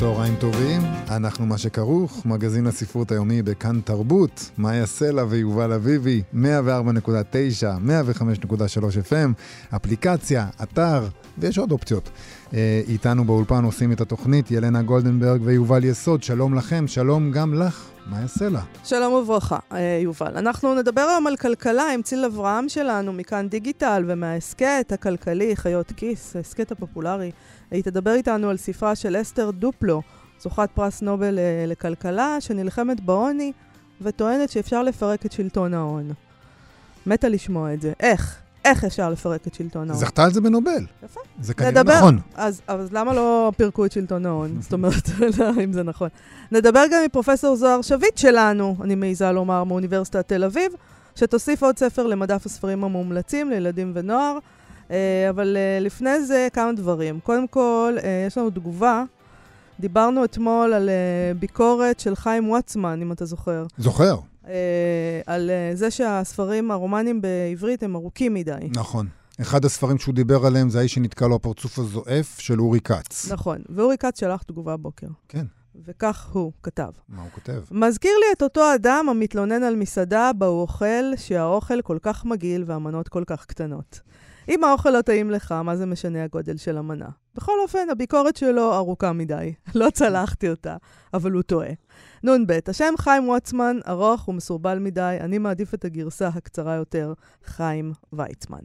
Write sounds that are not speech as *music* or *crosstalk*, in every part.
צהריים טובים, אנחנו מה שכרוך, מגזין הספרות היומי בכאן תרבות, מאיה סלע ויובל אביבי, 104.9, 105.3 FM, אפליקציה, אתר, ויש עוד אופציות. אה, איתנו באולפן עושים את התוכנית ילנה גולדנברג ויובל יסוד, שלום לכם, שלום גם לך. מאיה סלע. שלום וברכה, אה, יובל. אנחנו נדבר היום על כלכלה עם ציל אברהם שלנו מכאן דיגיטל ומההסכת הכלכלי, חיות כיס, ההסכת הפופולרי. היא תדבר איתנו על ספרה של אסתר דופלו, זוכת פרס נובל אה, לכלכלה, שנלחמת בעוני וטוענת שאפשר לפרק את שלטון ההון. מתה לשמוע את זה. איך? איך אפשר לפרק את שלטון ההון? זכתה על זה בנובל. יפה. זה כנראה נדבר. נכון. אז, אז למה לא פירקו את שלטון ההון? זאת אומרת, *laughs* לא, אם זה נכון. נדבר גם עם פרופסור זוהר שביט שלנו, אני מעיזה לומר, מאוניברסיטת תל אביב, שתוסיף עוד ספר למדף הספרים המומלצים לילדים ונוער. אה, אבל אה, לפני זה כמה דברים. קודם כל, אה, יש לנו תגובה. דיברנו אתמול על ביקורת של חיים וואטסמן, אם אתה זוכר. זוכר. על זה שהספרים הרומנים בעברית הם ארוכים מדי. נכון. אחד הספרים שהוא דיבר עליהם זה האיש שנתקע לו הפרצוף הזועף של אורי כץ. נכון, ואורי כץ שלח תגובה הבוקר. כן. וכך הוא כתב. מה הוא כותב? מזכיר לי את אותו אדם המתלונן על מסעדה בה הוא אוכל, שהאוכל כל כך מגעיל והמנות כל כך קטנות. אם האוכל לא טעים לך, מה זה משנה הגודל של המנה? בכל אופן, הביקורת שלו ארוכה מדי. *laughs* לא צלחתי אותה, אבל הוא טועה. נ"ב, השם חיים וואטסמן ארוך ומסורבל מדי, אני מעדיף את הגרסה הקצרה יותר, חיים ויצמן.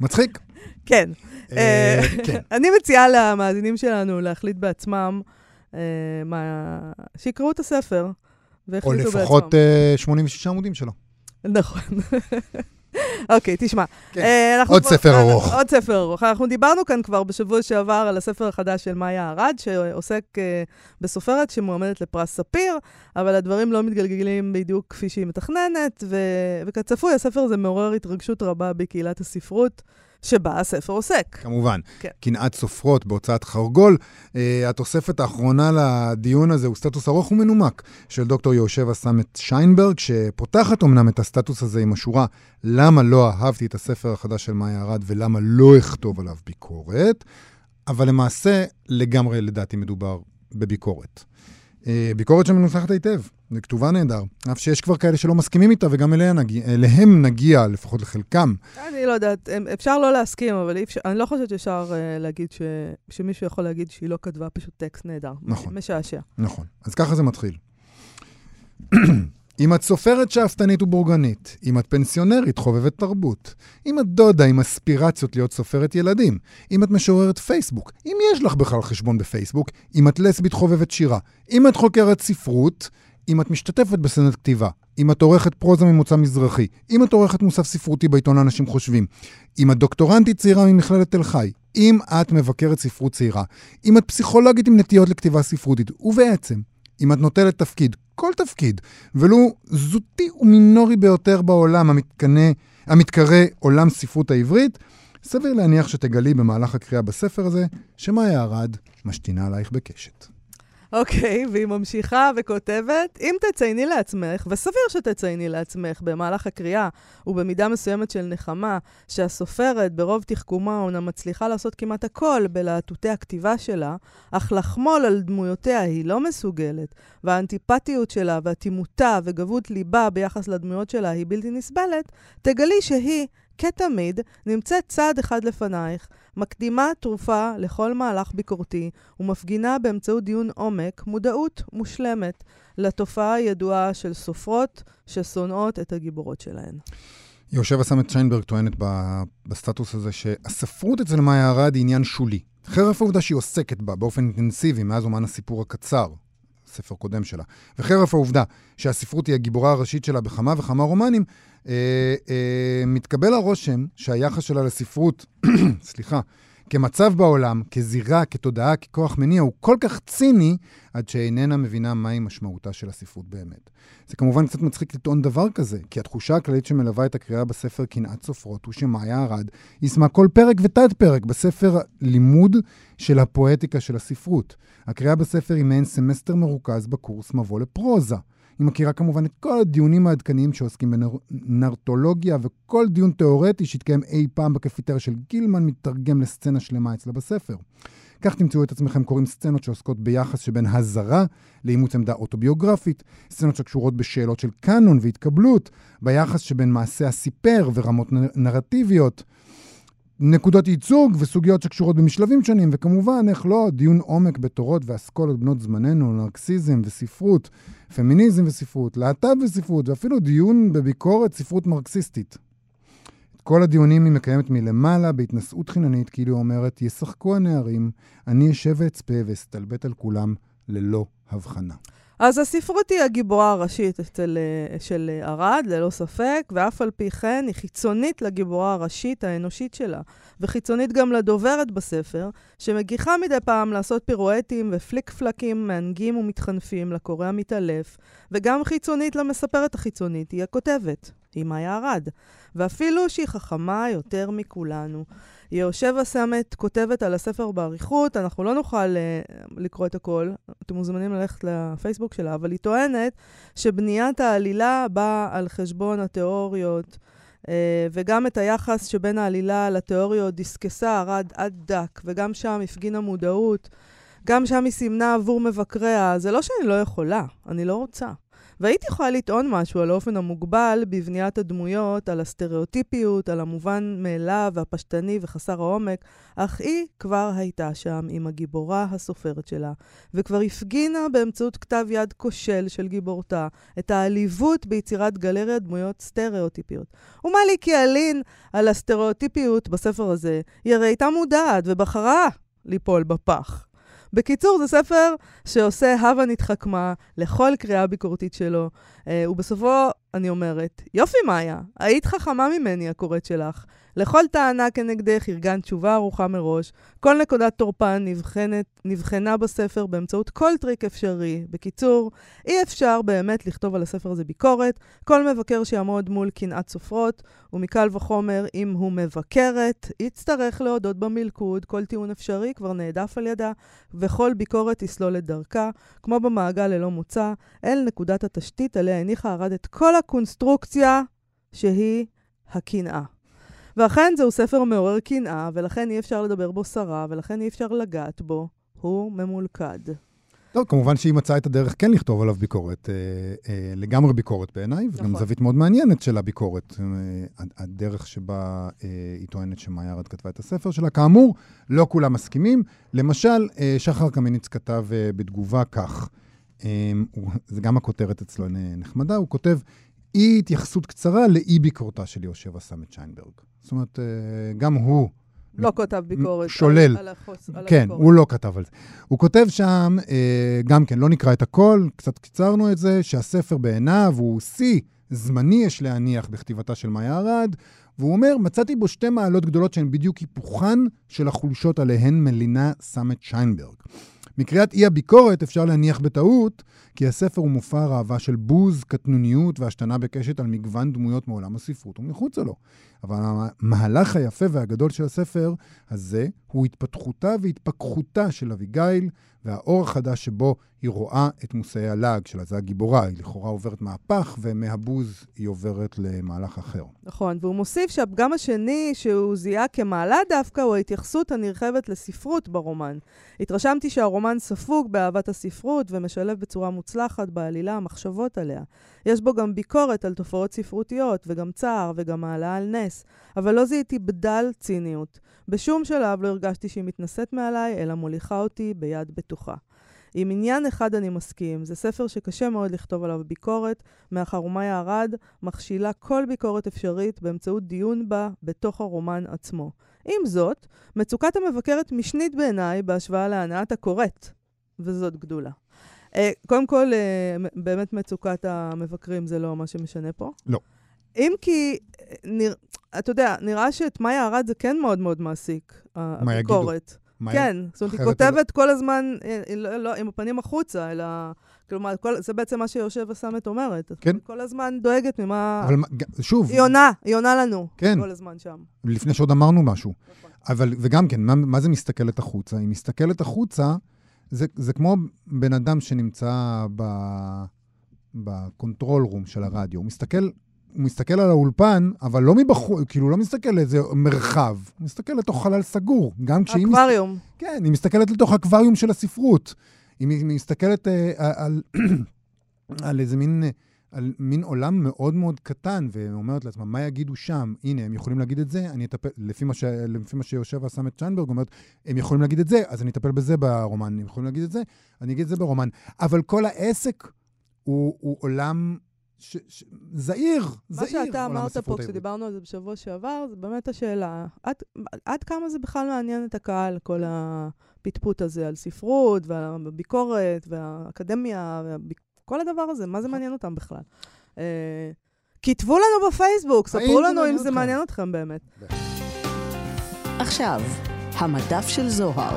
מצחיק. *laughs* כן. אה, אה, כן. *laughs* אני מציעה למאזינים שלנו להחליט בעצמם, אה, שיקראו את הספר. או לפחות 86 עמודים שלו. נכון. אוקיי, תשמע. כן. אה, עוד ספר ארוך. עוד ספר ארוך. אנחנו דיברנו כאן כבר בשבוע שעבר על הספר החדש של מאיה ארד, שעוסק אה, בסופרת שמועמדת לפרס ספיר, אבל הדברים לא מתגלגלים בדיוק כפי שהיא מתכננת, וכצפוי, הספר הזה מעורר התרגשות רבה בקהילת הספרות. שבה הספר עוסק. כמובן. כן. קנאת סופרות בהוצאת חרגול. Uh, התוספת האחרונה לדיון הזה הוא סטטוס ארוך ומנומק של דוקטור יהושע סמט שיינברג, שפותחת אמנם את הסטטוס הזה עם השורה למה לא אהבתי את הספר החדש של מאיה ארד ולמה לא אכתוב עליו ביקורת, אבל למעשה לגמרי לדעתי מדובר בביקורת. אה, ביקורת שמנוסחת היטב, זה כתובה נהדר. אף שיש כבר כאלה שלא מסכימים איתה, וגם אליהם נגיע, אליהם נגיע, לפחות לחלקם. אני לא יודעת, אפשר לא להסכים, אבל אפשר, אני לא חושבת שאפשר uh, להגיד ש, שמישהו יכול להגיד שהיא לא כתבה פשוט טקסט נהדר. נכון. משעשע. נכון. אז ככה זה מתחיל. אם את סופרת שאפתנית ובורגנית, אם את פנסיונרית חובבת תרבות, אם את דודה עם אספירציות להיות סופרת ילדים, אם את משוררת פייסבוק, אם יש לך בכלל חשבון בפייסבוק, אם את לסבית חובבת שירה, אם את חוקרת ספרות, אם את משתתפת בסנט כתיבה, אם את עורכת פרוזה ממוצא מזרחי, אם את עורכת מוסף ספרותי בעיתון אנשים חושבים, אם את דוקטורנטית צעירה ממכללת תל חי, אם את מבקרת ספרות צעירה, אם את פסיכולוגית עם נטיות לכתיבה ספרותית, ובעצם, אם את נוטלת תפקיד, כל תפקיד, ולו זוטי ומינורי ביותר בעולם המתקנה, המתקרא עולם ספרות העברית, סביר להניח שתגלי במהלך הקריאה בספר הזה, שמאיה ארד משתינה עלייך בקשת. אוקיי, okay, והיא ממשיכה וכותבת, אם תצייני לעצמך, וסביר שתצייני לעצמך במהלך הקריאה, ובמידה מסוימת של נחמה, שהסופרת ברוב תחכומה אומנם מצליחה לעשות כמעט הכל בלהטוטי הכתיבה שלה, אך לחמול על דמויותיה היא לא מסוגלת, והאנטיפטיות שלה והטימותה וגבות ליבה ביחס לדמויות שלה היא בלתי נסבלת, תגלי שהיא, כתמיד, נמצאת צעד אחד לפנייך, מקדימה תרופה לכל מהלך ביקורתי ומפגינה באמצעות דיון עומק מודעות מושלמת לתופעה הידועה של סופרות ששונאות את הגיבורות שלהן. יושב הסמט שיינברג טוענת בסטטוס הזה שהספרות אצל מאיה ארד היא עניין שולי. חרף העובדה שהיא עוסקת בה באופן אינטנסיבי מאז אומן הסיפור הקצר, ספר קודם שלה, וחרף העובדה שהספרות היא הגיבורה הראשית שלה בכמה וכמה רומנים, אה, אה, מתקבל הרושם שהיחס שלה לספרות, *clears throat* סליחה, כמצב בעולם, כזירה, כתודעה, ככוח מניע, הוא כל כך ציני, עד שאיננה מבינה מהי משמעותה של הספרות באמת. זה כמובן קצת מצחיק לטעון דבר כזה, כי התחושה הכללית שמלווה את הקריאה בספר קנאת סופרות הוא שמאיה ערד יישמה כל פרק ותת-פרק בספר לימוד של הפואטיקה של הספרות. הקריאה בספר היא מעין סמסטר מרוכז בקורס מבוא לפרוזה. היא מכירה כמובן את כל הדיונים העדכניים שעוסקים בנרטולוגיה, וכל דיון תיאורטי שהתקיים אי פעם בקפיטריה של גילמן מתרגם לסצנה שלמה אצלה בספר. כך תמצאו את עצמכם קוראים סצנות שעוסקות ביחס שבין הזרה לאימוץ עמדה אוטוביוגרפית, סצנות שקשורות בשאלות של קאנון והתקבלות, ביחס שבין מעשה הסיפר ורמות נרטיביות. נקודות ייצוג וסוגיות שקשורות במשלבים שונים, וכמובן, איך לא, דיון עומק בתורות ואסכולות בנות זמננו, נרקסיזם וספרות, פמיניזם וספרות, להט"ב וספרות, ואפילו דיון בביקורת ספרות מרקסיסטית. את כל הדיונים היא מקיימת מלמעלה, בהתנשאות חיננית, כאילו אומרת, ישחקו הנערים, אני אשב ואצפה ואסתלבט על כולם ללא הבחנה. אז הספרות היא הגיבורה הראשית אצל, אה, של אה, ארד, ללא ספק, ואף על פי כן היא חיצונית לגיבורה הראשית האנושית שלה, וחיצונית גם לדוברת בספר, שמגיחה מדי פעם לעשות פירואטים ופליק פלקים מענגים ומתחנפים לקורא המתעלף, וגם חיצונית למספרת החיצונית, היא הכותבת, היא מאיה ארד, ואפילו שהיא חכמה יותר מכולנו. יהושבע סמט כותבת על הספר באריכות, אנחנו לא נוכל uh, לקרוא את הכל, אתם מוזמנים ללכת לפייסבוק שלה, אבל היא טוענת שבניית העלילה באה על חשבון התיאוריות, uh, וגם את היחס שבין העלילה לתיאוריות דיסקסה ארד עד דק, וגם שם הפגינה מודעות. גם שם היא סימנה עבור מבקריה. זה לא שאני לא יכולה, אני לא רוצה. והייתי יכולה לטעון משהו על האופן המוגבל בבניית הדמויות, על הסטריאוטיפיות, על המובן מאליו והפשטני וחסר העומק, אך היא כבר הייתה שם עם הגיבורה הסופרת שלה, וכבר הפגינה באמצעות כתב יד כושל של גיבורתה את העליבות ביצירת גלריית דמויות סטריאוטיפיות. ומה לי כי אלין על הסטריאוטיפיות בספר הזה? היא הרי הייתה מודעת ובחרה ליפול בפח. בקיצור, זה ספר שעושה הווה נתחכמה לכל קריאה ביקורתית שלו, אה, ובסופו, אני אומרת, יופי, מאיה, היית חכמה ממני, הקוראת שלך. לכל טענה כנגדך ארגן תשובה ערוכה מראש. כל נקודת תורפן נבחנת, נבחנה בספר באמצעות כל טריק אפשרי. בקיצור, אי אפשר באמת לכתוב על הספר הזה ביקורת. כל מבקר שיעמוד מול קנאת סופרות, ומקל וחומר, אם הוא מבקרת, יצטרך להודות במלכוד. כל טיעון אפשרי כבר נעדף על ידה, וכל ביקורת תסלול את דרכה, כמו במעגל ללא מוצא, אל נקודת התשתית עליה הניחה ארד את כל הקונסטרוקציה שהיא הקנאה. ואכן זהו ספר מעורר קנאה, ולכן אי אפשר לדבר בו סרה, ולכן אי אפשר לגעת בו. הוא ממולכד. טוב, כמובן שהיא מצאה את הדרך כן לכתוב עליו ביקורת, אה, אה, לגמרי ביקורת בעיניי, וגם נכון. זווית מאוד מעניינת של הביקורת. אה, הדרך שבה אה, היא טוענת שמאיה ארד כתבה את הספר שלה. כאמור, לא כולם מסכימים. למשל, אה, שחר קמיניץ כתב אה, בתגובה כך, אה, הוא, זה גם הכותרת אצלו נחמדה, הוא כותב, אי התייחסות קצרה לאי ביקורתה של יהושע סמט שיינברג. זאת אומרת, אה, גם הוא... לא כתב ביקורת שולל. על, על, החוס, על כן, הביקורת. הוא לא כתב על זה. הוא כותב שם, אה, גם כן, לא נקרא את הכל, קצת קיצרנו את זה, שהספר בעיניו הוא שיא זמני, יש להניח, בכתיבתה של מאיה ארד, והוא אומר, מצאתי בו שתי מעלות גדולות שהן בדיוק היפוכן של החולשות עליהן מלינה סמט שיינברג. מקריאת אי הביקורת אפשר להניח בטעות כי הספר הוא מופע ראווה של בוז, קטנוניות והשתנה בקשת על מגוון דמויות מעולם הספרות ומחוצה לו. אבל המהלך היפה והגדול של הספר הזה הוא התפתחותה והתפכחותה של אביגיל והאור החדש שבו היא רואה את מושאי הלעג שלה. זה הגיבורה, היא לכאורה עוברת מהפך, ומהבוז היא עוברת למהלך אחר. נכון, והוא מוסיף שהפגם השני שהוא זיהה כמעלה דווקא הוא ההתייחסות הנרחבת לספרות ברומן. התרשמתי שהרומן ספוג באהבת הספרות ומשלב בצורה מוצלחת בעלילה המחשבות עליה. יש בו גם ביקורת על תופעות ספרותיות, וגם צער, וגם העלאה על נס, אבל לא זיהיתי בדל ציניות. בשום שלב לא הרגשתי שהיא מתנשאת מעליי, אלא מוליכה אותי ביד בטוחה. עם עניין אחד אני מסכים, זה ספר שקשה מאוד לכתוב עליו ביקורת, מאחר ומאיה ארד מכשילה כל ביקורת אפשרית באמצעות דיון בה בתוך הרומן עצמו. עם זאת, מצוקת המבקרת משנית בעיניי בהשוואה להנאת הקוראת, וזאת גדולה. Uh, קודם כל, uh, באמת מצוקת המבקרים זה לא מה שמשנה פה. לא. אם כי, נרא... אתה יודע, נראה שאת מאיה ארד זה כן מאוד מאוד מעסיק, מה יגידו? הביקורת. מה כן, זאת אומרת, היא כותבת כל הזמן, אה, לא, לא, עם הפנים החוצה, אלא... כלומר, כל, זה בעצם מה שיושב וסמת אומרת. כן. כל הזמן דואגת ממה... אבל שוב, היא עונה, היא עונה לנו. כן. כל הזמן שם. לפני שעוד אמרנו משהו. נכון. אבל, וגם כן, מה, מה זה מסתכלת החוצה? היא מסתכלת החוצה, זה, זה כמו בן אדם שנמצא ב, ב control room של הרדיו. הוא מסתכל, הוא מסתכל על האולפן, אבל לא מבחוץ, כאילו, לא מסתכל לאיזה מרחב. הוא מסתכל לתוך חלל סגור. גם כשהיא... מס- אקווריום. כן, היא מסתכלת לתוך האקווריום של הספרות. היא מסתכלת אה, על, *clears throat* על איזה מין, אה, על מין עולם מאוד מאוד קטן, ואומרת לעצמה, מה יגידו שם? הנה, הם יכולים להגיד את זה, אני אטפל, לפי מה, ש, לפי מה שיושב את צ'יינברג, אומרת, הם יכולים להגיד את זה, אז אני אטפל בזה ברומן. הם יכולים להגיד את זה, אני אגיד את זה ברומן. אבל כל העסק הוא, הוא עולם ש, ש, זעיר, מה זעיר, שאתה עולם אמרת פה. כשדיברנו על זה בשבוע שעבר, זה באמת השאלה, עד, עד כמה זה בכלל מעניין את הקהל, כל הפטפוט הזה על ספרות, והביקורת, והאקדמיה, וכל הדבר הזה, מה זה מעניין אותם בכלל? אה, כתבו לנו בפייסבוק, ספרו לנו אם זה? מעניין אתכם באמת. עכשיו, המדף של זוהר.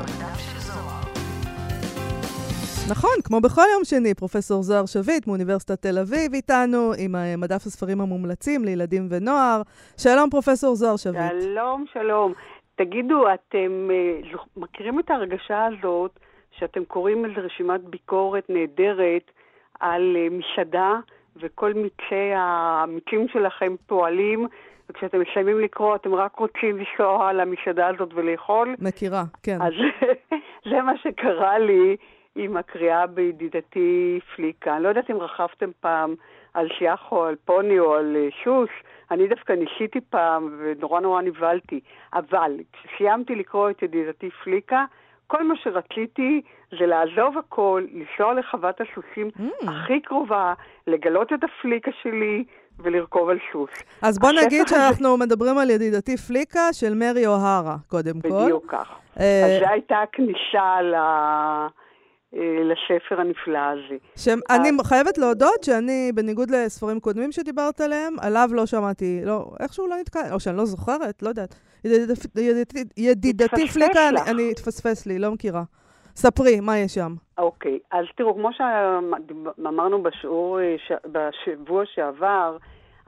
נכון, כמו בכל יום שני, פרופסור זוהר שביט מאוניברסיטת תל אביב איתנו, עם אה, מדף הספרים המומלצים לילדים ונוער. שלום, פרופסור זוהר שביט. שלום, שלום. תגידו, אתם אה, מכירים את ההרגשה הזאת שאתם קוראים איזו רשימת ביקורת נהדרת על אה, מסעדה, וכל מיצי המיצים שלכם פועלים, וכשאתם מסיימים לקרוא אתם רק רוצים לנסוע למסעדה הזאת ולאכול? מכירה, כן. אז *laughs* זה מה שקרה לי עם הקריאה בידידתי פליקה. אני לא יודעת אם רכבתם פעם על שיח או על פוני או על אה, סוס, אני דווקא ניסיתי פעם ונורא נורא נבהלתי. אבל כשסיימתי לקרוא את ידידתי פליקה, כל מה שרציתי זה לעזוב הכל, לנסוע לחוות הסוסים Mm. הכי קרובה, לגלות את הפליקה שלי ולרכוב על סוס. אז בוא נגיד שאנחנו מדברים על ידידתי פליקה של מרי אוהרה, קודם כל. בדיוק כך. אה, אז זו הייתה הכניסה ל... אה, לשפר הנפלא הזה. שאני חייבת להודות שאני, בניגוד לספרים קודמים שדיברת עליהם, עליו לא שמעתי, לא, איכשהו לא נתקע, או שאני לא זוכרת, לא יודעת. ידידתי- פליקה. אני- אני התפספס לי, לא מכירה. ספרי, מה יש שם? אוקיי, אז תראו, כמו שאמרנו בשיעור, אה, ש... בשבוע שעבר,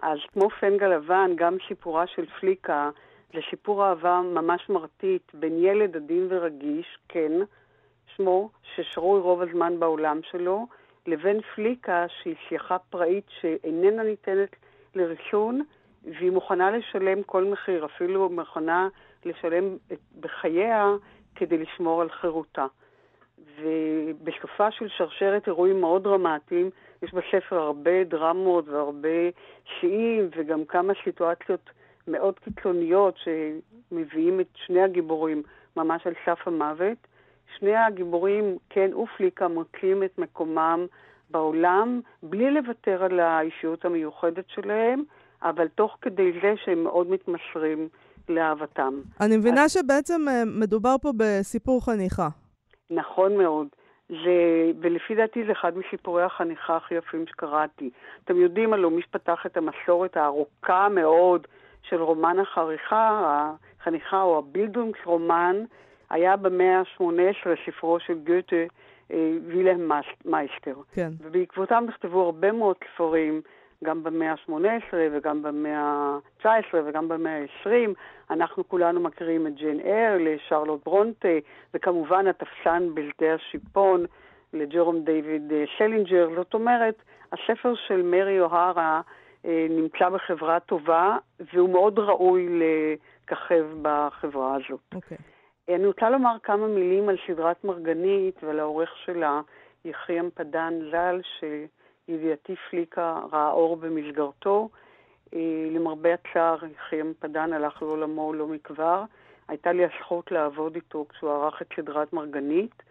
אז כמו פנגה לבן, גם סיפורה של פליקה זה סיפור אהבה ממש מרטיט בין ילד עדין ורגיש, כן, שמו, ששרוי רוב הזמן בעולם שלו, לבין פליקה שהיא שיחה פראית שאיננה ניתנת לרישון, והיא מוכנה לשלם כל מחיר, אפילו מוכנה לשלם בחייה כדי לשמור על חירותה. ובסופה של שרשרת אירועים מאוד דרמטיים, יש בספר הרבה דרמות והרבה שיאים וגם כמה סיטואציות מאוד קיצוניות שמביאים את שני הגיבורים ממש על סף המוות. שני הגיבורים, כן ופליקה, מוצאים את מקומם בעולם בלי לוותר על האישיות המיוחדת שלהם, אבל תוך כדי זה שהם מאוד מתמסרים לאהבתם. אני מבינה שבעצם אה, מדובר פה בסיפור חניכה. נכון מאוד. זה, ולפי דעתי זה אחד מסיפורי החניכה הכי יפים שקראתי. אתם יודעים הלוא מי שפתח את המסורת הארוכה מאוד של רומן החריכה, החניכה או הבילדונגסרומן, היה במאה ה-18 ספרו של גתה, אה, וילהם מייסטר. כן. ובעקבותם נכתבו הרבה מאוד ספרים, גם במאה ה-18 וגם במאה ה-19 וגם במאה ה-20. אנחנו כולנו מכירים את ג'יין אייר, לשרלוט ברונטה, וכמובן התפסן בלתי השיפון לג'רום דיוויד אה, סלינג'ר. זאת אומרת, הספר של מרי אוהרה אה, נמצא בחברה טובה, והוא מאוד ראוי לככב בחברה הזאת. אוקיי. אני רוצה לומר כמה מילים על סדרת מרגנית ועל העורך שלה, יחיאם פדן ז"ל, שידיעתי פליקה ראה אור במסגרתו. אה, למרבה הצער, יחיאם פדן הלך לעולמו לא מכבר. הייתה לי הזכות לעבוד איתו כשהוא ערך את סדרת מרגנית.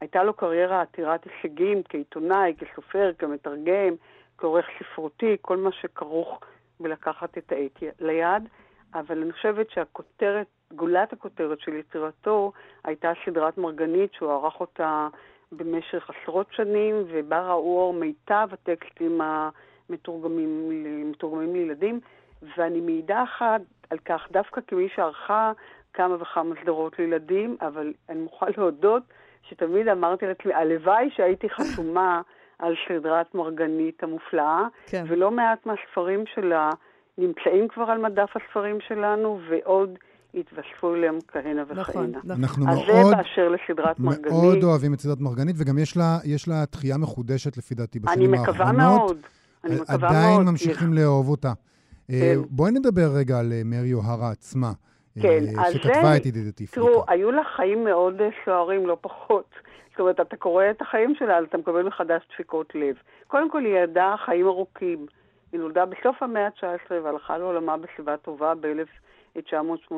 הייתה לו קריירה עתירת הישגים כעיתונאי, כסופר, כמתרגם, כעורך ספרותי, כל מה שכרוך בלקחת את העט ליד. אבל אני חושבת שהכותרת, גולת הכותרת של יצירתו הייתה סדרת מרגנית שהוא ערך אותה במשך עשרות שנים, ובה ראו מיטב הטקסטים מתורגמים, מתורגמים לילדים, ואני מעידה אחת על כך, דווקא כמי שערכה כמה וכמה סדרות לילדים, אבל אני מוכרחה להודות שתמיד אמרתי לעצמי, הלוואי שהייתי חתומה *laughs* על סדרת מרגנית המופלאה, כן. ולא מעט מהספרים שלה נמצאים כבר על מדף הספרים שלנו, ועוד התווספו אליהם כהנה וכהנה. נכון, נכון. אנחנו אז מאוד, זה באשר לסדרת מרגנית. מאוד אוהבים את סדרת מרגנית, וגם יש לה, יש לה תחייה מחודשת לפי דעתי אני בשנים מקווה האחרונות. מאוד. אני מקווה עדיין מאוד. ממשיכים לאהוב אותה. אה, כן. בואי נדבר רגע על אה, מרי אוהרה עצמה. אה, כן, אז שכתבה זה- את ידידתי פריקה. תראו, היו לה חיים מאוד סוערים, לא פחות. זאת אומרת, אתה קורא את החיים שלה, אז אתה מקבל מחדש דפיקות לב. קודם כל, היא ידעה חיים ארוכים. היא נולדה בסוף המאה ה-19 והלכה לעולמה בשיבה טובה ב-1980.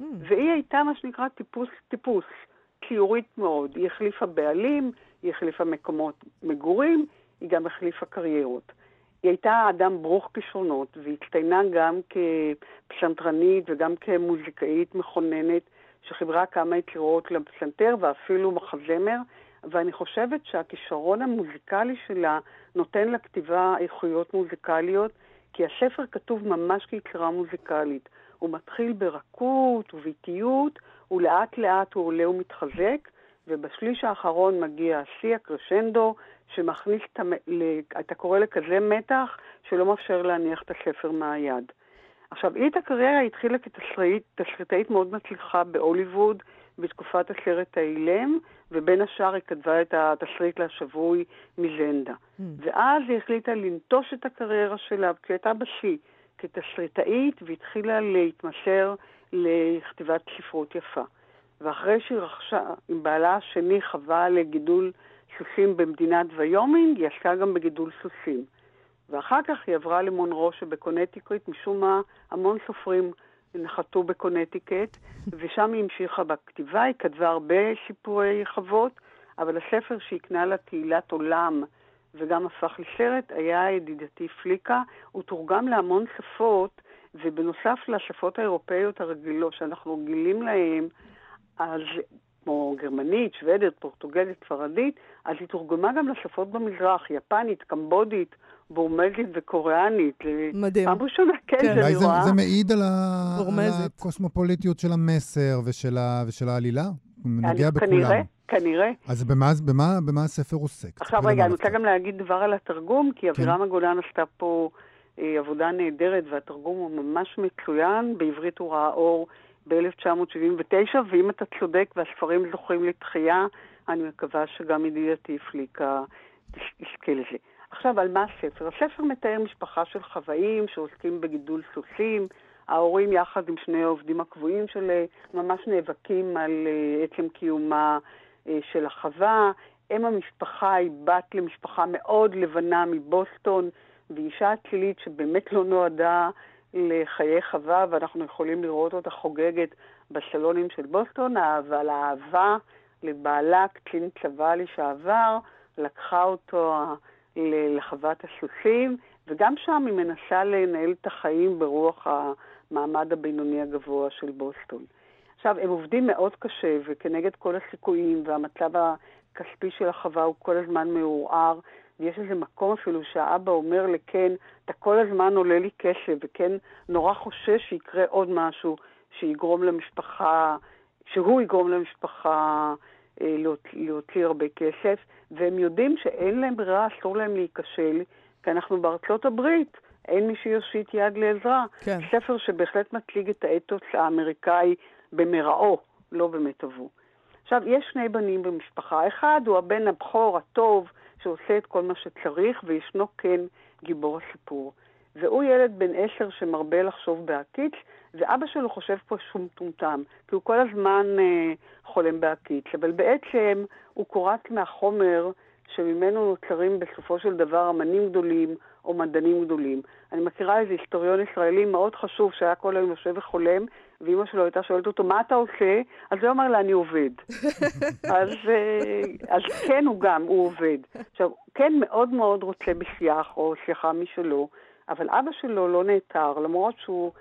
Hmm. והיא הייתה מה שנקרא טיפוס טיפוס, ציורית מאוד. היא החליפה בעלים, היא החליפה מקומות מגורים, היא גם החליפה קריירות. היא הייתה אדם ברוך כישרונות, והצטיינה גם כפסנתרנית וגם כמוזיקאית מכוננת, שחיברה כמה יצירות לפסנתר ואפילו מחזמר, ואני חושבת שהכישרון המוזיקלי שלה נותן לכתיבה איכויות מוזיקליות, כי הספר כתוב ממש כיצירה מוזיקלית. הוא מתחיל ברכות ובאיטיות, ולאט לאט הוא עולה ומתחזק, ובשליש האחרון מגיע השיא, הקרשנדו, שמכניס את, המ... אתה קורא לכזה מתח, שלא מאפשר להניח את הספר מהיד. עכשיו, היא את הקריירה התחילה כתסריטאית מאוד מצליחה בהוליווד בתקופת הסרט האילם, ובין השאר היא כתבה את התסריט לשבוי מזנדה. Hmm. ואז היא החליטה לנטוש את הקריירה שלה, כי היא הייתה בשיא, כתסריטאית, והתחילה להתמסר לכתיבת ספרות יפה. ואחרי שהיא רכשה עם בעלה השני חווה לגידול סוסים במדינת ויומינג, היא עסקה גם בגידול סוסים. ואחר כך היא עברה למונרו שבקונטיקט, משום מה המון סופרים נחתו בקונטיקט, *laughs* ושם היא המשיכה בכתיבה, היא כתבה הרבה סיפורי חוות, אבל הספר שהקנה לה תהילת עולם וגם הפך לסרט היה ידידתי פליקה. הוא תורגם להמון שפות, ובנוסף לשפות האירופאיות הרגילות שאנחנו רגילים להן, אז כמו גרמנית, שוודית, פורטוגלית, ספרדית, אז היא תורגמה גם לשפות במזרח, יפנית, קמבודית, בורמזית וקוריאנית. מדהים. פעם ראשונה, כן, כן. שאני זה, רואה. זה מעיד על, ה... על. הקוסמופוליטיות של המסר ושל, ה... ושל העלילה? הוא נוגע בכולם. כנראה, כנראה. אז במה, במה, במה הספר עוסק? עכשיו רגע, אני רוצה גם להגיד דבר על התרגום, כי כן. אבירם הגולן עשתה פה אה, עבודה נהדרת, והתרגום הוא ממש מצוין. בעברית הוא ראה אור ב-1979, ואם אתה צודק והספרים זוכים לתחייה, אני מקווה שגם ידידתי פליקה תזכה לזה. עכשיו, על מה הספר? הספר מתאר משפחה של חוואים שעוסקים בגידול סוסים. ההורים יחד עם שני העובדים הקבועים של ממש נאבקים על אה, עצם קיומה של החווה. אם המשפחה היא בת למשפחה מאוד לבנה מבוסטון, ואישה אצילית שבאמת לא נועדה לחיי חווה, ואנחנו יכולים לראות אותה חוגגת בסלונים של בוסטון, אבל האהבה לבעלה, קצין צבא לשעבר, לקחה אותו לחוות הסוסים, וגם שם היא מנסה לנהל את החיים ברוח המעמד הבינוני הגבוה של בוסטון. עכשיו, הם עובדים מאוד קשה, וכנגד כל הסיכויים, והמצב הכספי של החווה הוא כל הזמן מעורער, ויש איזה מקום אפילו שהאבא אומר לקן, אתה כל הזמן עולה לי כסף, וכן נורא חושש שיקרה עוד משהו שיגרום למשפחה, שהוא יגרום למשפחה אה, להוציא, להוציא הרבה כסף, והם יודעים שאין להם ברירה, אסור להם להיכשל, כי אנחנו בארצות הברית, אין מי שיושיט יד לעזרה. כן. ספר שבהחלט מציג את האתוס האמריקאי במראו, לא במיטבו. עכשיו, יש שני בנים במשפחה. אחד הוא הבן הבכור הטוב, שעושה את כל מה שצריך, וישנו כן גיבור הסיפור. והוא ילד בן עשר שמרבה לחשוב בהקיץ, ואבא שלו חושב פה שהוא מטומטם, כי הוא כל הזמן אה, חולם בהקיץ. אבל בעצם הוא קורץ מהחומר שממנו נוצרים בסופו של דבר אמנים גדולים או מדענים גדולים. אני מכירה איזה היסטוריון ישראלי מאוד חשוב שהיה כל היום יושב וחולם, ואימא שלו הייתה שואלת אותו, מה אתה עושה? אז הוא אמר לה, אני עובד. *laughs* אז, אה, אז כן, הוא גם, הוא עובד. עכשיו, כן מאוד מאוד רוצה בשיח או שיחה משלו, אבל אבא שלו לא נעתר, למרות שהוא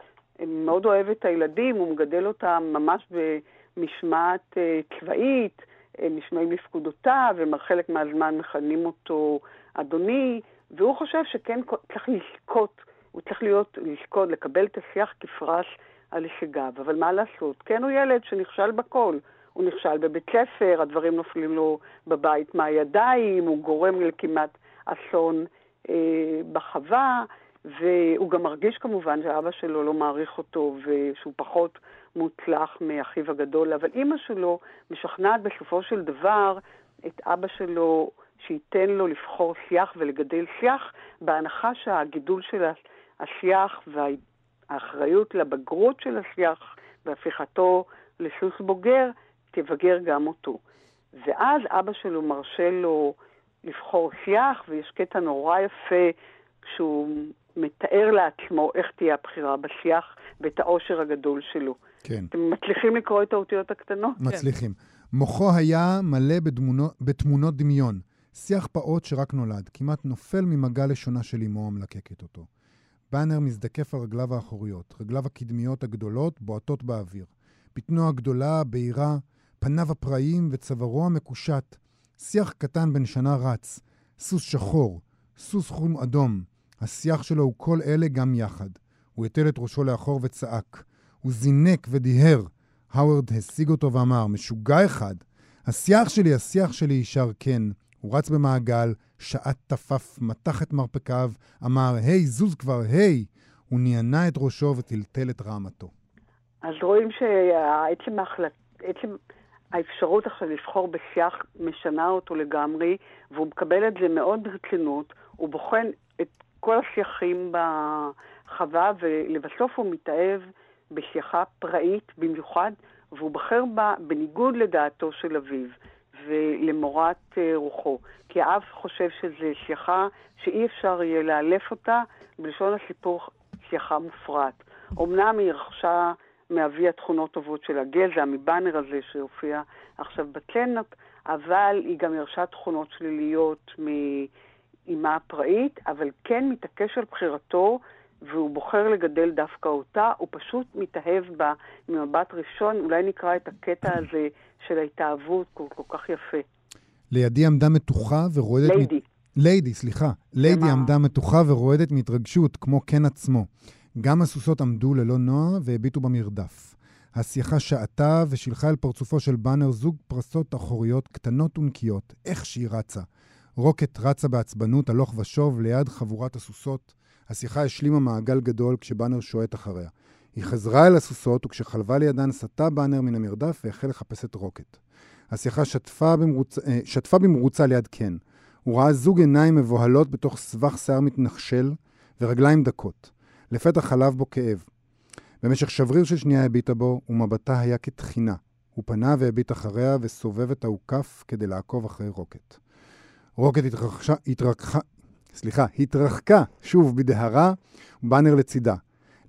מאוד אוהב את הילדים, הוא מגדל אותם ממש במשמעת אה, צבאית, אה, נשמעים לפקודותיו, וחלק מהזמן מכנים אותו אדוני, והוא חושב שכן צריך לזכות, הוא צריך להיות, לזכות, לקבל את השיח כפרס על הישגיו. אבל מה לעשות? כן הוא ילד שנכשל בכל. הוא נכשל בבית ספר, הדברים נופלים לו בבית מהידיים, הוא גורם לכמעט אסון אה, בחווה, והוא גם מרגיש כמובן שאבא שלו לא מעריך אותו ושהוא פחות מוצלח מאחיו הגדול, אבל אימא שלו משכנעת בסופו של דבר את אבא שלו שייתן לו לבחור שיח ולגדל שיח, בהנחה שהגידול של השיח והאחריות לבגרות של השיח והפיכתו לסוס בוגר תבגר גם אותו. ואז אבא שלו מרשה לו לבחור שיח, ויש קטע נורא יפה כשהוא מתאר לעצמו איך תהיה הבחירה בשיח ואת העושר הגדול שלו. כן. אתם מצליחים לקרוא את האותיות הקטנות? מצליחים. כן. מוחו היה מלא בדמונו, בתמונות דמיון. שיח פעוט שרק נולד, כמעט נופל ממגע לשונה של אמו המלקקת אותו. באנר מזדקף על רגליו האחוריות, רגליו הקדמיות הגדולות בועטות באוויר. בטנו הגדולה, הבהירה, פניו הפראיים וצווארו המקושט. שיח קטן בן שנה רץ, סוס שחור, סוס חום אדום. השיח שלו הוא כל אלה גם יחד. הוא הטל את ראשו לאחור וצעק. הוא זינק ודיהר. האוורד השיג אותו ואמר, משוגע אחד. השיח שלי, השיח שלי ישר כן. הוא רץ במעגל, שעט טפף, מתח את מרפקיו, אמר, היי, זוז כבר, היי! הוא נענה את ראשו וטלטל את רעמתו. אז רואים שעצם ההחלט... עצם האפשרות עכשיו לבחור בשיח משנה אותו לגמרי, והוא מקבל את זה מאוד ברצינות, הוא בוחן את כל השיחים בחווה, ולבסוף הוא מתאהב בשיחה פראית במיוחד, והוא בחר בה בניגוד לדעתו של אביו. ולמורת אה, רוחו. כי האב חושב שזו שיחה שאי אפשר יהיה לאלף אותה, בלשון הסיפור שיחה מופרעת. אמנם היא רכשה מאבי התכונות טובות של הגזע, מבאנר הזה שהופיע עכשיו בצנאפ, אבל היא גם ירשה תכונות שליליות מאימה הפראית, אבל כן מתעקש על בחירתו, והוא בוחר לגדל דווקא אותה, הוא פשוט מתאהב בה ממבט ראשון. אולי נקרא את הקטע הזה של ההתאהבות, כל, כל כך יפה. לידי עמדה מתוחה ורועדת... ליידי. מ... ליידי, סליחה. ליידי עמדה מתוחה ורועדת מהתרגשות, כמו קן עצמו. גם הסוסות עמדו ללא נוע והביטו במרדף. השיחה שעתה ושילחה אל פרצופו של באנר זוג פרסות אחוריות קטנות ונקיות, איך שהיא רצה. רוקט רצה בעצבנות הלוך ושוב ליד חבורת הסוסות. השיחה השלימה מעגל גדול כשבאנר שועט אחריה. היא חזרה אל הסוסות, וכשחלבה לידן סטה באנר מן המרדף והחל לחפש את רוקט. השיחה שטפה, במרוץ... אה, שטפה במרוצה ליד קן. הוא ראה זוג עיניים מבוהלות בתוך סבך שיער מתנחשל ורגליים דקות. לפתע חלב בו כאב. במשך שבריר של שנייה הביטה בו, ומבטה היה כתחינה. הוא פנה והביט אחריה וסובב את האוכף כדי לעקוב אחרי רוקט. רוקט התרחשה, התרחשה, סליחה, התרחקה שוב בדהרה, ובאנר לצידה.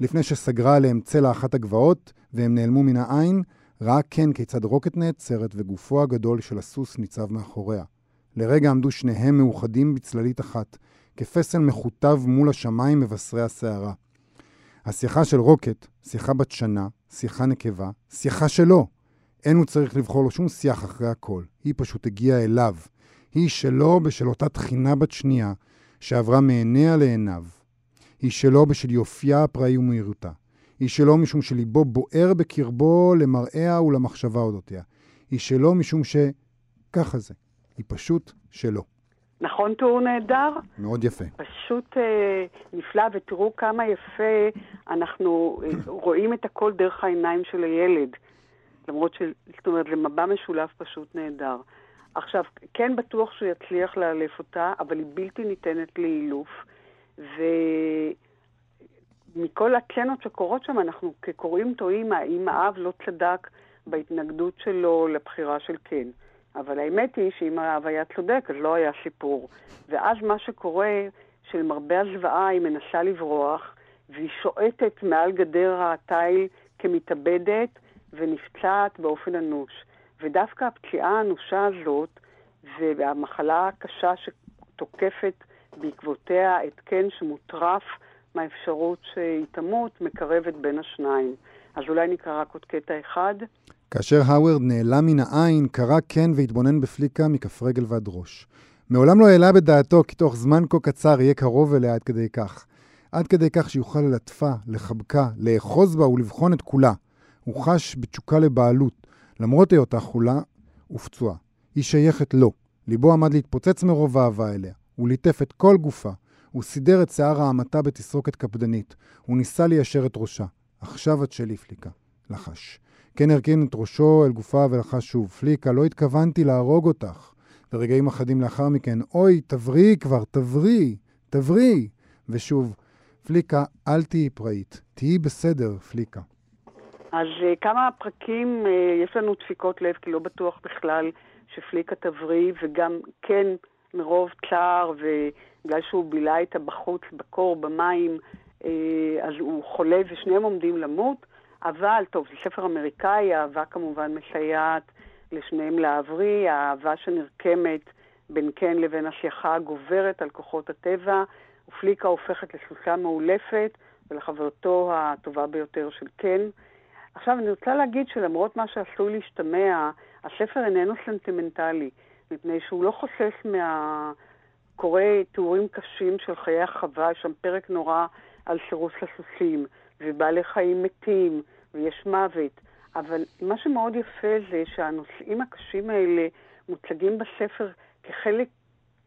לפני שסגרה עליהם צלע אחת הגבעות, והם נעלמו מן העין, ראה כן כיצד רוקט נעצרת וגופו הגדול של הסוס ניצב מאחוריה. לרגע עמדו שניהם מאוחדים בצללית אחת, כפסל מכותב מול השמיים מבשרי הסערה. השיחה של רוקט, שיחה בת שנה, שיחה נקבה, שיחה שלו. אין הוא צריך לבחור לו שום שיח אחרי הכל. היא פשוט הגיעה אליו. היא שלו בשל אותה תחינה בת שנייה, שעברה מעיניה לעיניו. היא שלו בשל יופייה הפראי ומהירותה. היא שלו משום שליבו בוער בקרבו למראיה ולמחשבה אודותיה. היא שלו משום ש... ככה זה. היא פשוט שלו. נכון תיאור נהדר? מאוד יפה. פשוט אה, נפלא, ותראו כמה יפה אנחנו אה, רואים את הכל דרך העיניים של הילד. למרות ש... זאת אומרת, זה מבע משולב פשוט נהדר. עכשיו, כן בטוח שהוא יצליח לאלף אותה, אבל היא בלתי ניתנת לאילוף. ומכל הצנות שקורות שם, אנחנו כקוראים טועים האם האב לא צדק בהתנגדות שלו לבחירה של כן. אבל האמת היא שאם האב היה צודק, אז לא היה סיפור. ואז מה שקורה, שלמרבה הזוועה היא מנסה לברוח, והיא שועטת מעל גדר התיל כמתאבדת, ונפצעת באופן אנוש. ודווקא הפציעה האנושה הזאת, והמחלה הקשה שתוקפת בעקבותיה את קן שמוטרף מהאפשרות שהיא תמות, מקרבת בין השניים. אז אולי נקרא רק עוד קטע אחד. כאשר האוורד נעלם מן העין, קרא קן והתבונן בפליקה מכף רגל ועד ראש. מעולם לא העלה בדעתו כי תוך זמן כה קצר יהיה קרוב אליה עד כדי כך. עד כדי כך שיוכל ללטפה, לחבקה, לאחוז בה ולבחון את כולה. הוא חש בתשוקה לבעלות, למרות היותה חולה ופצועה. היא שייכת לו. ליבו עמד להתפוצץ מרוב אהבה אליה. הוא ליטף את כל גופה. הוא סידר את שיער ההמתה בתסרוקת קפדנית. הוא ניסה ליישר את ראשה. עכשיו את שלי, פליקה. לחש. כן הרכין את ראשו אל גופה ולחש שוב. פליקה, לא התכוונתי להרוג אותך. ורגעים אחדים לאחר מכן, אוי, תבריאי כבר, תבריאי, תבריאי. ושוב, פליקה, אל תהיי פראית. תהיי בסדר, פליקה. אז uh, כמה פרקים uh, יש לנו דפיקות לב, כי לא בטוח בכלל שפליקה תבריא, וגם כן מרוב צער, ובגלל שהוא בילה איתה בחוץ, בקור, במים, uh, אז הוא חולה ושניהם עומדים למות. אבל, טוב, זה ספר אמריקאי, האהבה כמובן מסייעת לשניהם להבריא, האהבה שנרקמת בין קן לבין השייכה גוברת על כוחות הטבע, ופליקה הופכת לסוסה מאולפת ולחברתו הטובה ביותר של קן. עכשיו, אני רוצה להגיד שלמרות מה שעשוי להשתמע, הספר איננו סנטימנטלי, מפני שהוא לא חושש מהקורא תיאורים קשים של חיי החווה, יש שם פרק נורא על סירוס הסוסים, ובעלי חיים מתים, ויש מוות. אבל מה שמאוד יפה זה שהנושאים הקשים האלה מוצגים בספר כחלק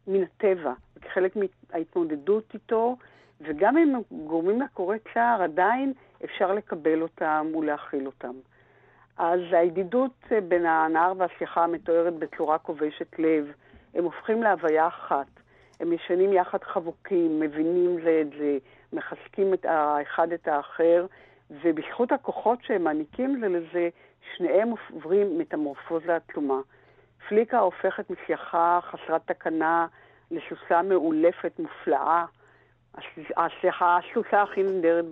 מן הטבע, כחלק מההתמודדות איתו, וגם אם הם גורמים לקורא צער, עדיין אפשר לקבל אותם ולהכיל אותם. אז הידידות בין הנער והשיחה המתוארת בצורה כובשת לב, הם הופכים להוויה אחת. הם ישנים יחד חבוקים, מבינים זה את זה, מחזקים את האחד את האחר, ובזכות הכוחות שהם מעניקים זה לזה, שניהם עוברים מטמורפוזה עצומה. פליקה הופכת משייכה חסרת תקנה לסוסה מאולפת, מופלאה. הסליחה, הסוסה הכי נדרת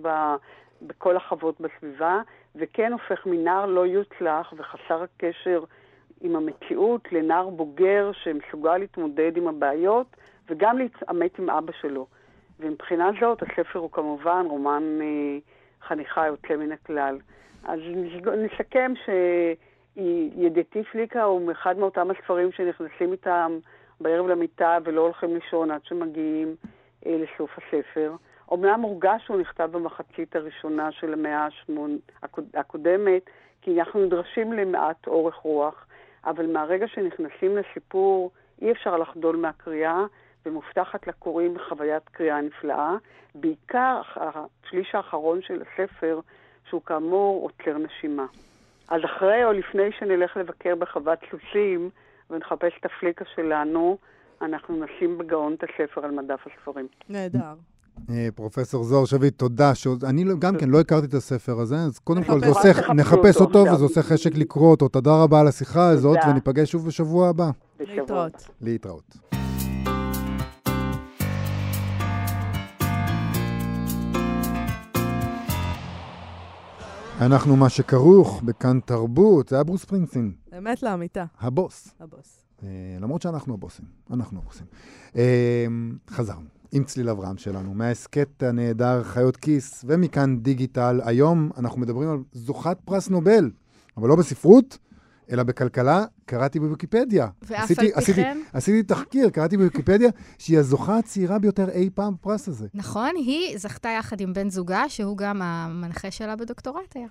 בכל החוות בסביבה, וכן הופך מנער לא יוצלח וחסר הקשר עם המציאות לנער בוגר שמסוגל להתמודד עם הבעיות וגם להתעמת עם אבא שלו. ומבחינה זאת הספר הוא כמובן רומן אה, חניכה יוצא מן הכלל. אז נסכם שידידתי פליקה הוא אחד מאותם הספרים שנכנסים איתם בערב למיטה ולא הולכים לישון עד שמגיעים אה, לסוף הספר. אומנם מורגש שהוא נכתב במחצית הראשונה של המאה הקודמת, כי אנחנו נדרשים למעט אורך רוח, אבל מהרגע שנכנסים לסיפור אי אפשר לחדול מהקריאה, ומובטחת לקוראים חוויית קריאה נפלאה, בעיקר השליש האחרון של הספר, שהוא כאמור עוצר נשימה. אז אחרי או לפני שנלך לבקר בחוות סוסים ונחפש את הפליקה שלנו, אנחנו נשים בגאון את הספר על מדף הספרים. נהדר. אה, פרופסור זוהר שביט, תודה. אני לא- גם כן לא הכרתי את הספר הזה, אז קודם כל זה עושה, נחפש אותו וזה עושה חשק לקרוא אותו. תודה רבה על השיחה הזאת, וניפגש שוב בשבוע הבא. להתראות. להתראות. אנחנו מה שכרוך בכאן תרבות, זה היה ברוס פרינגסין. אמת לאמיתה. הבוס. הבוס. אה, למרות שאנחנו הבוסים, אנחנו הבוסים. אה, חזרנו עם צליל אברהם שלנו, מההסכת הנהדר חיות כיס, ומכאן דיגיטל. היום אנחנו מדברים על זוכת פרס נובל, אבל לא בספרות, אלא בכלכלה, קראתי בוויקיפדיה. ואף עשיתי, על פי עשיתי, כן? עשיתי תחקיר, קראתי בוויקיפדיה, שהיא הזוכה הצעירה ביותר אי פעם בפרס הזה. נכון, היא זכתה יחד עם בן זוגה, שהוא גם המנחה שלה בדוקטורט היה.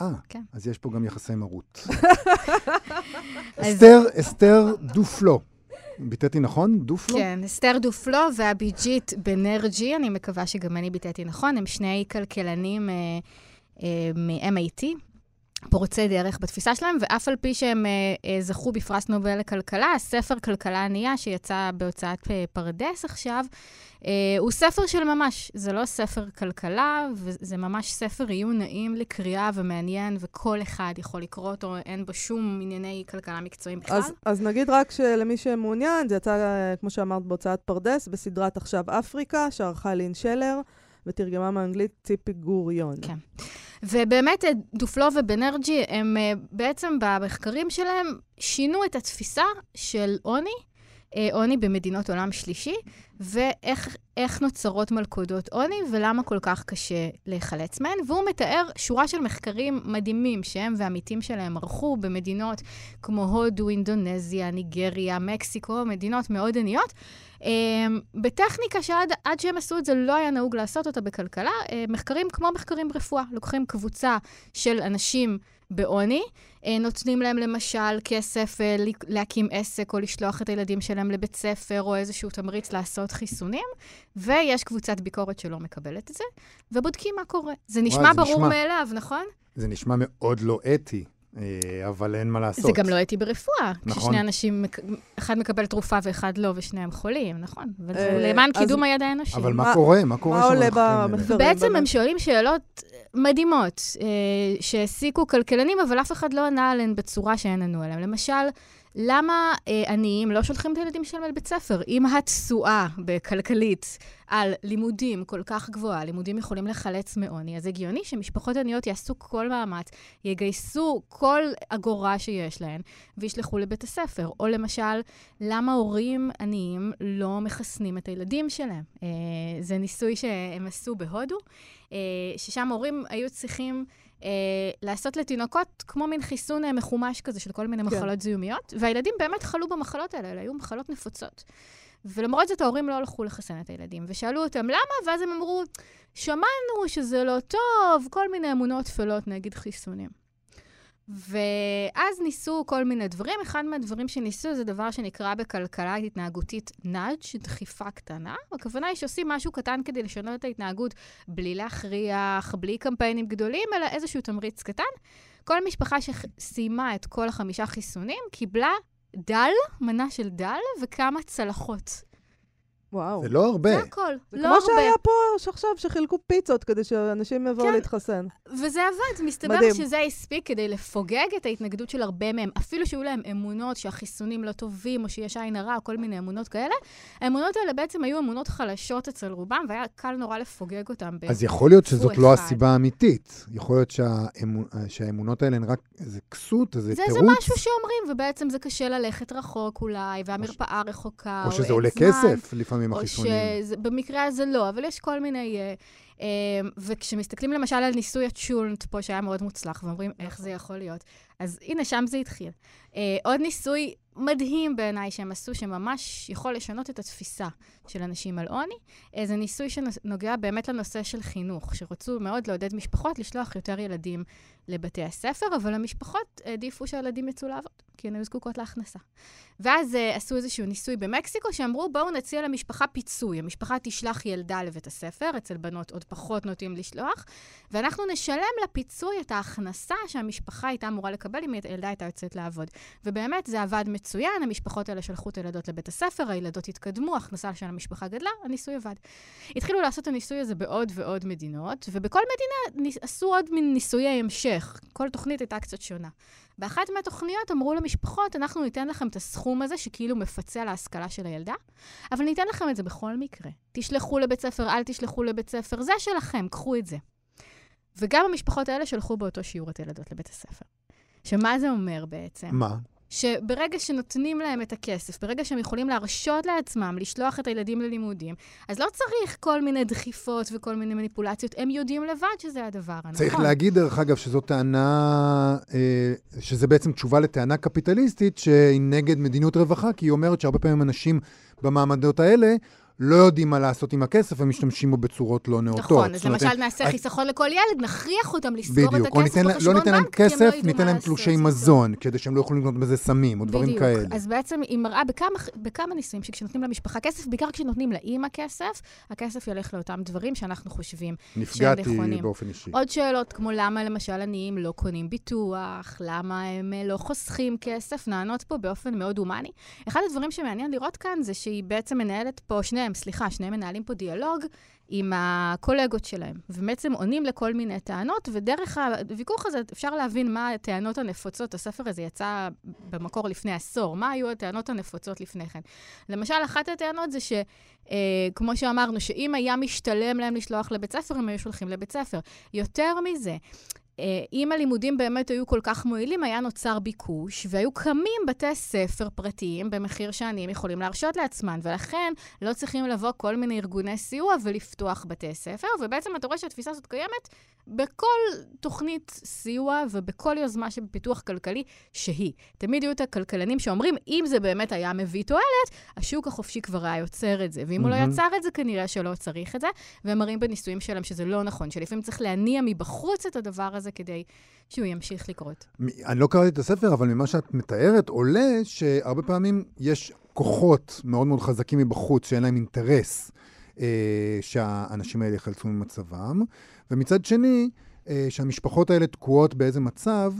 אה, כן. אז יש פה גם יחסי מרות. *laughs* אסתר, אסתר דופלו. ביטאתי נכון? דופלו? כן, אסתר דופלו והביג'ית בנרג'י, אני מקווה שגם אני ביטאתי נכון, הם שני כלכלנים אה, אה, מ-MIT. פורצי דרך בתפיסה שלהם, ואף על פי שהם אה, אה, זכו בפרס נובל לכלכלה, הספר כלכלה ענייה, שיצא בהוצאת אה, פרדס עכשיו, אה, הוא ספר של ממש. זה לא ספר כלכלה, וזה ממש ספר עיון נעים לקריאה ומעניין, וכל אחד יכול לקרוא אותו, אין בו שום ענייני כלכלה מקצועיים בכלל. אז, אז נגיד רק שלמי שמעוניין, זה יצא, אה, כמו שאמרת, בהוצאת פרדס, בסדרת עכשיו אפריקה, שערכה לין שלר. ותרגמה מאנגלית ציפי גוריון. כן. ובאמת, דופלו ובנרג'י, הם בעצם במחקרים שלהם שינו את התפיסה של עוני אה, עוני במדינות עולם שלישי, ואיך נוצרות מלכודות עוני, ולמה כל כך קשה להיחלץ מהן. והוא מתאר שורה של מחקרים מדהימים שהם והעמיתים שלהם ערכו במדינות כמו הודו, אינדונזיה, ניגריה, מקסיקו, מדינות מאוד עניות. אה, בטכניקה שעד שהם עשו את זה לא היה נהוג לעשות אותה בכלכלה, אה, מחקרים כמו מחקרים ברפואה. לוקחים קבוצה של אנשים בעוני, אה, נותנים להם למשל כסף אה, להקים עסק או לשלוח את הילדים שלהם לבית ספר או איזשהו תמריץ לעשות חיסונים, ויש קבוצת ביקורת שלא מקבלת את זה, ובודקים מה קורה. זה נשמע וואי, ברור נשמע, מאליו, נכון? זה נשמע מאוד לא אתי. אה, אבל אין מה לעשות. זה גם לא אתי ברפואה. נכון. כששני אנשים, אחד מקבל תרופה ואחד לא, ושניהם חולים, נכון. אבל זה למען קידום הידע האנושי. אבל מה קורה? מה קורה שם? מה עולה במחקרים? בעצם הם שואלים שאלות מדהימות, שהעסיקו כלכלנים, אבל אף אחד לא ענה עליהן בצורה שהם ענו עליהן. למשל, למה אה, עניים לא שולחים את הילדים שלהם לבית ספר? אם התשואה בכלכלית על לימודים כל כך גבוהה, לימודים יכולים לחלץ מעוני, אז הגיוני שמשפחות עניות יעשו כל מאמץ, יגייסו כל אגורה שיש להן וישלחו לבית הספר. או למשל, למה הורים עניים לא מחסנים את הילדים שלהם? אה, זה ניסוי שהם עשו בהודו, אה, ששם הורים היו צריכים... אה, לעשות לתינוקות כמו מין חיסון אה, מחומש כזה של כל מיני כן. מחלות זיהומיות, והילדים באמת חלו במחלות האלה, אלה היו מחלות נפוצות. ולמרות זאת ההורים לא הלכו לחסן את הילדים, ושאלו אותם למה, ואז הם אמרו, שמענו שזה לא טוב, כל מיני אמונות טפלות נגד חיסונים. ואז ניסו כל מיני דברים. אחד מהדברים שניסו זה דבר שנקרא בכלכלה התנהגותית נאג', דחיפה קטנה. הכוונה היא שעושים משהו קטן כדי לשנות את ההתנהגות בלי להכריח, בלי קמפיינים גדולים, אלא איזשהו תמריץ קטן. כל משפחה שסיימה את כל החמישה חיסונים קיבלה דל, מנה של דל וכמה צלחות. וואו. זה לא הרבה. זה הכל, זה לא הרבה. זה כמו שהיה פה עכשיו, שחילקו פיצות כדי שאנשים יבואו כן. להתחסן. וזה עבד, מסתבר מדהים. שזה הספיק כדי לפוגג את ההתנגדות של הרבה מהם. אפילו שהיו להם אמונות שהחיסונים לא טובים, או שיש עין הרע, או כל מיני אמונות כאלה. האמונות האלה בעצם היו אמונות חלשות אצל רובם, והיה קל נורא לפוגג אותם. אז יכול להיות שזאת לא הסיבה האמיתית. יכול להיות שהאמונ... שהאמונות האלה הן רק איזה כסות, איזה זה, תירוץ. זה משהו שאומרים, ובעצם זה קשה ללכת רחוק אולי, והמרפאה רחוקה, או, או שזה עולה זמן. כסף לפעמים. עם החיסונים. במקרה הזה לא, אבל יש כל מיני... Uh, uh, וכשמסתכלים למשל על ניסוי הצ'ולנט פה, שהיה מאוד מוצלח, ואומרים איך זה יכול להיות, אז הנה, שם זה התחיל. Uh, עוד ניסוי מדהים בעיניי שהם עשו, שממש יכול לשנות את התפיסה של אנשים על עוני, זה ניסוי שנוגע באמת לנושא של חינוך, שרצו מאוד לעודד משפחות לשלוח יותר ילדים לבתי הספר, אבל המשפחות העדיפו שהילדים יצאו לעבוד, כי הן היו זקוקות להכנסה. ואז uh, עשו איזשהו ניסוי במקסיקו, שאמרו, בואו נציע למשפחה פיצוי. המשפחה תשלח ילדה לבית הספר, אצל בנות עוד פחות נוטים לשלוח, ואנחנו נשלם לפיצוי את ההכנסה שהמשפחה הייתה אמורה לקבל אם הילדה הייתה יוצאת לעבוד. ובאמת, זה עבד מצוין, המשפחות האלה שלחו את הילדות לבית הספר, הילדות התקדמו, ההכנסה של המשפחה גדלה, הניסוי עבד. התחילו לעשות את הניסוי הזה בעוד ועוד מדינות, ובכל מדינה עשו עוד מין ניסויי המשך. כל תוכנית הייתה קצת שונה. באחת מהתוכניות אמרו למשפחות, אנחנו ניתן לכם את הסכום הזה שכאילו מפצה על ההשכלה של הילדה, אבל ניתן לכם את זה בכל מקרה. תשלחו לבית ספר, אל תשלחו לבית ספר, זה שלכם, קחו את זה. וגם המשפחות האלה שלחו באותו שיעור את הילדות לבית הספר. שמה זה אומר בעצם? מה? שברגע שנותנים להם את הכסף, ברגע שהם יכולים להרשות לעצמם לשלוח את הילדים ללימודים, אז לא צריך כל מיני דחיפות וכל מיני מניפולציות, הם יודעים לבד שזה הדבר הנכון. צריך להגיד, דרך אגב, שזו טענה, אה, שזה בעצם תשובה לטענה קפיטליסטית שהיא נגד מדיניות רווחה, כי היא אומרת שהרבה פעמים אנשים במעמדות האלה לא יודעים מה לעשות עם הכסף ומשתמשים בו בצורות לא נאותות. נכון, אז למשל נעשה חיסכון לכל ילד, נכריח אותם לסגור את הכסף בחשבון בנק, לא ניתן להם כסף, ניתן להם תלושי מזון, כדי שהם לא יכולים לקנות בזה סמים או דברים כאלה. בדיוק, אז בעצם היא מראה בכמה ניסויים, שכשנותנים למשפחה כסף, בעיקר כשנותנים לאימא כסף, הכסף ילך לאותם דברים שאנחנו חושבים שהם נכונים. נפגעתי באופן אישי. עוד שאלות, כמו למה למשל עניים לא קונים ביטוח, למה הם אה, לא חוסכים כסף, נענות פה באופן מאוד הומני. אחד הדברים שמעניין לראות כאן זה שהיא בעצם מנהלת פה שני שניהם, סליחה, שניהם מנהלים פה דיאלוג עם הקולגות שלהם, ובעצם עונים לכל מיני טענות, ודרך הוויכוח הזה אפשר להבין מה הטענות הנפוצות. הספר הזה יצא במקור לפני עשור. מה היו הטענות הנפוצות לפני כן? למשל, אחת הטענות זה שכמו אה, שאמרנו, שאם היה משתלם להם לשלוח לבית ספר, הם היו שולחים לבית ספר. יותר מזה, אם הלימודים באמת היו כל כך מועילים, היה נוצר ביקוש, והיו קמים בתי ספר פרטיים במחיר שעניים יכולים להרשות לעצמם, ולכן לא צריכים לבוא כל מיני ארגוני סיוע ולפתוח בתי ספר, ובעצם אתה רואה שהתפיסה הזאת קיימת בכל תוכנית סיוע ובכל יוזמה שבפיתוח כלכלי שהיא. תמיד יהיו את הכלכלנים שאומרים, אם זה באמת היה מביא תועלת, השוק החופשי כבר היה יוצר את זה, ואם mm-hmm. הוא לא יצר את זה, כנראה שלא צריך את זה, והם מראים בניסויים שלהם שזה לא נכון, שלפעמים צריך להניע מבחוץ את הדבר הזה כדי שהוא ימשיך לקרות. אני לא קראתי את הספר, אבל ממה שאת מתארת עולה שהרבה פעמים יש כוחות מאוד מאוד חזקים מבחוץ שאין להם אינטרס אה, שהאנשים האלה יחלצו ממצבם, ומצד שני, אה, שהמשפחות האלה תקועות באיזה מצב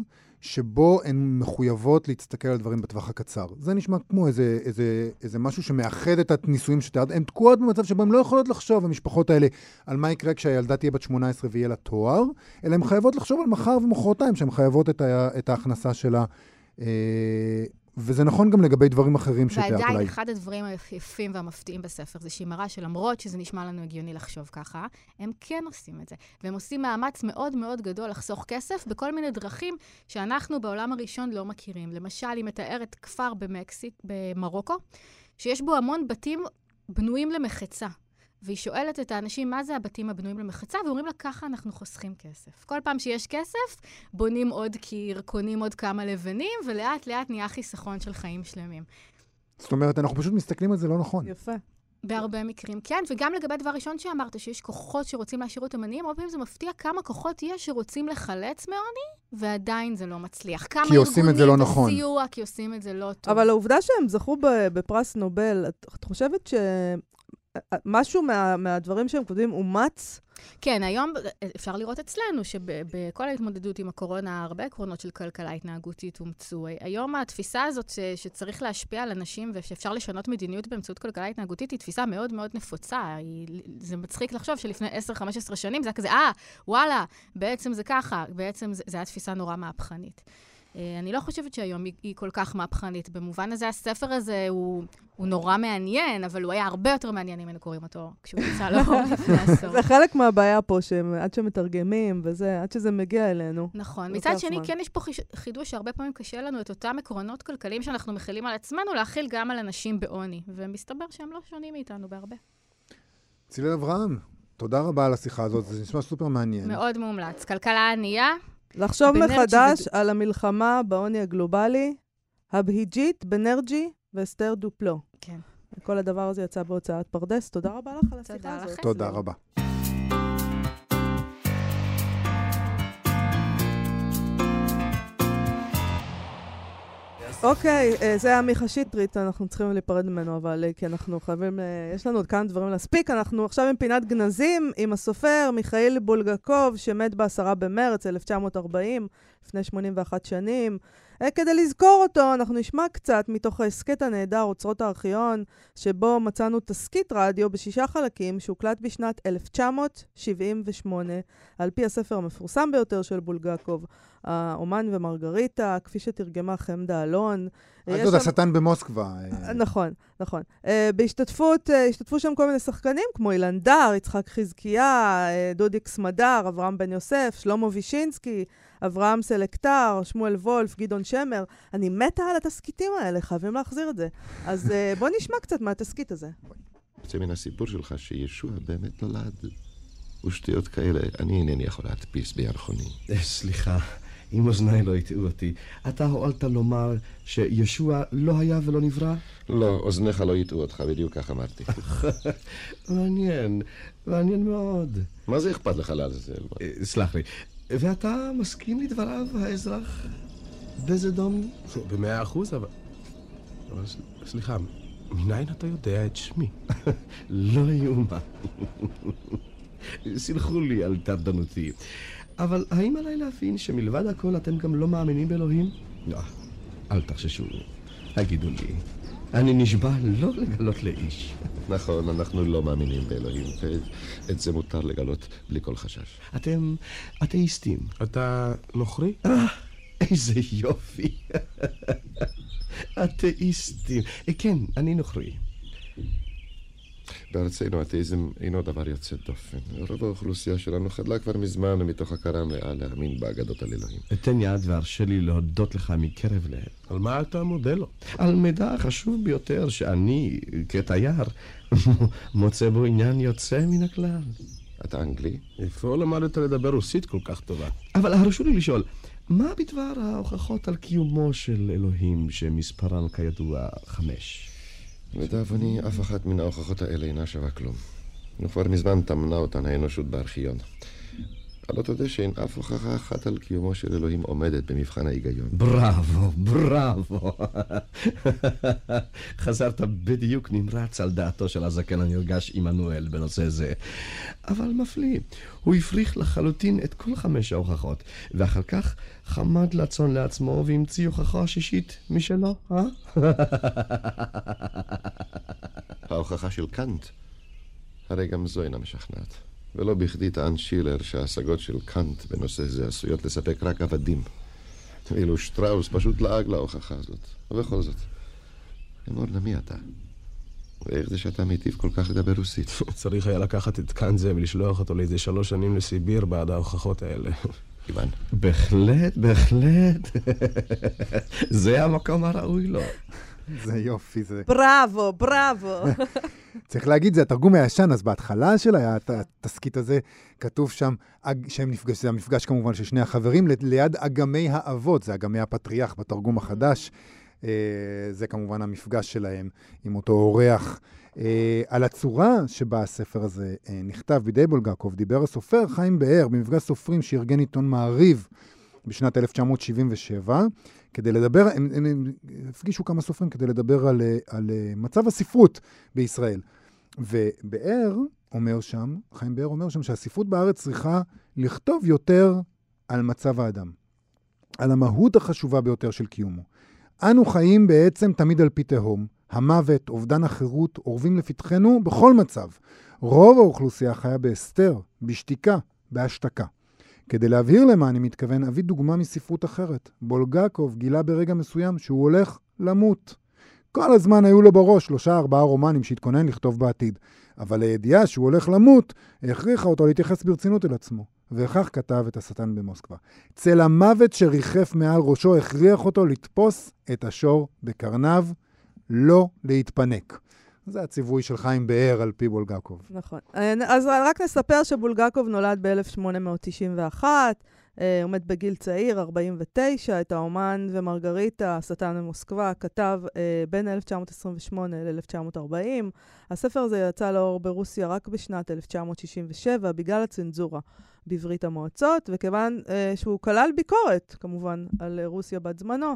שבו הן מחויבות להסתכל על דברים בטווח הקצר. זה נשמע כמו איזה, איזה, איזה משהו שמאחד את הנישואים שתיארת. הן תקועות במצב שבו הן לא יכולות לחשוב, המשפחות האלה, על מה יקרה כשהילדה תהיה בת 18 ויהיה לה תואר, אלא הן חייבות לחשוב על מחר ומחרתיים, שהן חייבות את, ה, את ההכנסה שלה. אה, וזה נכון גם לגבי דברים אחרים שתיארת אולי. ועדיין, אחד הדברים היפים והמפתיעים בספר זה שהיא מראה שלמרות שזה נשמע לנו הגיוני לחשוב ככה, הם כן עושים את זה. והם עושים מאמץ מאוד מאוד גדול לחסוך כסף בכל מיני דרכים שאנחנו בעולם הראשון לא מכירים. למשל, היא מתארת כפר במקסיק, במרוקו, שיש בו המון בתים בנויים למחצה. והיא שואלת את האנשים, מה זה הבתים הבנויים למחצה? ואומרים לה, ככה אנחנו חוסכים כסף. כל פעם שיש כסף, בונים עוד קיר, קונים עוד כמה לבנים, ולאט לאט נהיה חיסכון של חיים שלמים. זאת אומרת, אנחנו פשוט מסתכלים על זה לא נכון. יפה. בהרבה מקרים, כן. וגם לגבי הדבר הראשון שאמרת, שיש כוחות שרוצים להשאיר אותם עניים, הרבה פעמים זה מפתיע כמה כוחות יש שרוצים לחלץ מעוני, ועדיין זה לא מצליח. כמה כי עושים את זה לא נכון. סיוע, כי עושים את זה לא טוב. אבל העובדה שהם זכו בפרס נובל, את, את חושבת ש... משהו מה, מהדברים שהם כותבים אומץ? כן, היום אפשר לראות אצלנו שבכל ההתמודדות עם הקורונה, הרבה עקרונות של כלכלה התנהגותית אומצו. היום התפיסה הזאת ש, שצריך להשפיע על אנשים ושאפשר לשנות מדיניות באמצעות כלכלה התנהגותית היא תפיסה מאוד מאוד נפוצה. היא, זה מצחיק לחשוב שלפני 10-15 שנים זה היה כזה, אה, וואלה, בעצם זה ככה, בעצם זה היה תפיסה נורא מהפכנית. אה, אני לא חושבת שהיום היא, היא כל כך מהפכנית. במובן הזה, הספר הזה הוא, הוא נורא מעניין, אבל הוא היה הרבה יותר מעניין אם היינו קוראים אותו כשהוא יצא לאור *laughs* לפני עשור. זה חלק מהבעיה פה, שעד שמתרגמים וזה, עד שזה מגיע אלינו. נכון. מצד שני, כן יש פה חידוש שהרבה פעמים קשה לנו את אותם עקרונות כלכליים שאנחנו מכילים על עצמנו, להכיל גם על אנשים בעוני. ומסתבר שהם לא שונים מאיתנו בהרבה. צילה אברהם, תודה רבה על השיחה הזאת, זה נשמע סופר מעניין. מאוד מומלץ. כלכלה ענייה, לחשוב מחדש שזה... על המלחמה בעוני הגלובלי, הבהיג'ית, בנרג'י ואסתר דופלו. כן. כל הדבר הזה יצא בהוצאת פרדס. תודה רבה לך על השיחה הזאת. תודה רבה. אוקיי, אה, זה היה מיכה שטרית, אנחנו צריכים להיפרד ממנו, אבל אה, כי אנחנו חייבים, אה, יש לנו עוד כמה דברים להספיק. אנחנו עכשיו עם פינת גנזים, עם הסופר מיכאל בולגקוב, שמת ב-10 במרץ 1940, לפני 81 שנים. כדי לזכור אותו, אנחנו נשמע קצת מתוך ההסכת הנהדר, אוצרות הארכיון, שבו מצאנו תסכית רדיו בשישה חלקים, שהוקלט בשנת 1978, על פי הספר המפורסם ביותר של בולגקוב, האומן ומרגריטה, כפי שתרגמה חמדה אלון. אז עוד השטן במוסקבה. אה. נכון, נכון. אה, בהשתתפות, אה, השתתפו שם כל מיני שחקנים, כמו אילן דר, יצחק חזקיה, דודיק סמדר, אברהם בן יוסף, שלמה וישינסקי, אברהם סלקטר, שמואל וולף, גדעון שמר. אני מתה על התסכיתים האלה, חייבים להחזיר את זה. אז בוא נשמע קצת מהתסכית הזה. יוצא מן הסיפור שלך שישוע באמת נולד. ושטויות כאלה אני אינני יכול להדפיס בירחוני. סליחה, אם אוזניי לא הטעו אותי. אתה הואלת לומר שישוע לא היה ולא נברא? לא, אוזניך לא הטעו אותך, בדיוק כך אמרתי. *laughs* מעניין, מעניין מאוד. מה זה אכפת לך לעזאזל? אה, סלח לי. ואתה מסכים לדבריו, האזרח בזדום? במאה אחוז, אבל... אבל סליחה, מניין אתה יודע את שמי? *laughs* לא יאומן. *laughs* סלחו לי על טרדנותי. אבל האם עליי להבין שמלבד הכל אתם גם לא מאמינים באלוהים? לא, אל תחששו. הגידו לי, אני נשבע לא לגלות לאיש. נכון, אנחנו לא מאמינים באלוהים, ואת זה מותר לגלות בלי כל חשש. אתם אתאיסטים. אתה נוכרי? אה, איזה יופי. *laughs* אתאיסטים. כן, אני נוכרי. בארצנו האתאיזם אינו דבר יוצא דופן. רוב האוכלוסייה שלנו חדלה כבר מזמן מתוך הכרה מלאה להאמין באגדות על אלוהים. אתן יד והרשה לי להודות לך מקרב לב. על מה אתה מודה לו? על מידע החשוב ביותר שאני, כתייר, *laughs* מוצא בו עניין יוצא מן הכלל. אתה אנגלי? איפה למדת לדבר רוסית כל כך טובה? אבל הרשו לי לשאול, מה בדבר ההוכחות על קיומו של אלוהים שמספרן כידוע חמש? לדאבוני, אף אחת מן ההוכחות האלה אינה שווה כלום. וכבר מזמן טמנה אותן האנושות בארכיון. הלא תודה שאין אף הוכחה אחת על קיומו של אלוהים עומדת במבחן ההיגיון. בראבו, בראבו. *laughs* חזרת בדיוק נמרץ על דעתו של הזקן הנרגש עמנואל בנושא זה. אבל מפליא, הוא הפריך לחלוטין את כל חמש ההוכחות, ואחר כך חמד לצון לעצמו והמציא הוכחה שישית משלו, אה? *laughs* ההוכחה של קאנט, הרי גם זו אינה משכנעת. ולא בכדי טען שילר שההשגות של קאנט בנושא זה עשויות לספק רק עבדים. ואילו שטראוס פשוט לעג להוכחה הזאת. ובכל זאת, אמור נא מי אתה? ואיך זה שאתה מיטיב כל כך לדבר רוסית? *laughs* צריך היה לקחת את קאנט זה ולשלוח אותו לאיזה שלוש שנים לסיביר בעד ההוכחות האלה. איוון. בהחלט, בהחלט. *laughs* זה המקום הראוי לו. זה יופי, זה... בראבו, בראבו. *laughs* צריך להגיד, זה התרגום הישן, אז בהתחלה של התסכית הזה, כתוב שם, שהם נפגש, זה המפגש כמובן של שני החברים, ל- ליד אגמי האבות, זה אגמי הפטריח בתרגום החדש. אה, זה כמובן המפגש שלהם עם אותו אורח. אה, על הצורה שבה הספר הזה אה, נכתב בידי בולגקוב, דיבר הסופר חיים באר במפגש סופרים שארגן עיתון מעריב בשנת 1977, כדי לדבר, הם, הם, הם הפגישו כמה סופרים כדי לדבר על, אה, על מצב הספרות בישראל. ובאר אומר שם, חיים באר אומר שם שהספרות בארץ צריכה לכתוב יותר על מצב האדם, על המהות החשובה ביותר של קיומו. אנו חיים בעצם תמיד על פי תהום. המוות, אובדן החירות, אורבים לפתחנו בכל מצב. רוב האוכלוסייה חיה בהסתר, בשתיקה, בהשתקה. כדי להבהיר למה אני מתכוון, אביא דוגמה מספרות אחרת. בולגקוב גילה ברגע מסוים שהוא הולך למות. כל הזמן היו לו בראש שלושה ארבעה רומנים שהתכונן לכתוב בעתיד. אבל הידיעה שהוא הולך למות, הכריחה אותו להתייחס ברצינות אל עצמו. וכך כתב את השטן במוסקבה. צל המוות שריחף מעל ראשו הכריח אותו לתפוס את השור בקרניו, לא להתפנק. זה הציווי של חיים באר על פי בולגקוב. נכון. אז רק נספר שבולגקוב נולד ב-1891, הוא מת בגיל צעיר, 49, את האומן ומרגריטה, השטן ממוסקבה, כתב אה, בין 1928 ל-1940. הספר הזה יצא לאור ברוסיה רק בשנת 1967, בגלל הצנזורה בברית המועצות, וכיוון אה, שהוא כלל ביקורת, כמובן, על רוסיה בת זמנו,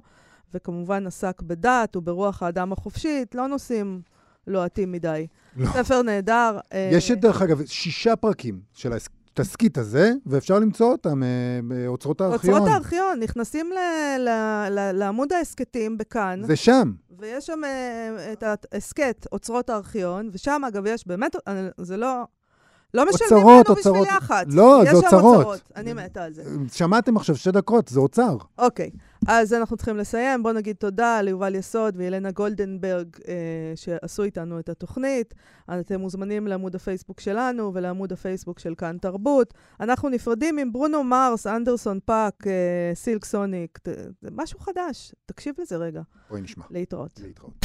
וכמובן עסק בדת וברוח האדם החופשית, לא נושאים לוהטים מדי. לא. ספר נהדר. אה, יש, דרך אגב, שישה פרקים של התסכית הזה, ואפשר למצוא אותם אה, באוצרות הארכיון. אוצרות הארכיון, נכנסים ל- ל- ל- לעמוד ההסכתים בכאן. זה שם. ויש שם אה, את ההסכת, אוצרות הארכיון, ושם, אגב, יש באמת, אה, זה לא... לא משלמים אוצרות, לנו בשביל אוצרות. יח"צ. לא, זה יש שם אוצרות. אוצרות. אני מתה על זה. שמעתם עכשיו שתי דקות, זה אוצר. אוקיי, אז אנחנו צריכים לסיים. בואו נגיד תודה ליובל יסוד ואילנה גולדנברג אה, שעשו איתנו את התוכנית. אתם מוזמנים לעמוד הפייסבוק שלנו ולעמוד הפייסבוק של כאן תרבות. אנחנו נפרדים עם ברונו מארס, אנדרסון פאק, אה, Silk Sonic, זה משהו חדש. תקשיב לזה רגע. בואי נשמע. להתראות. להתראות.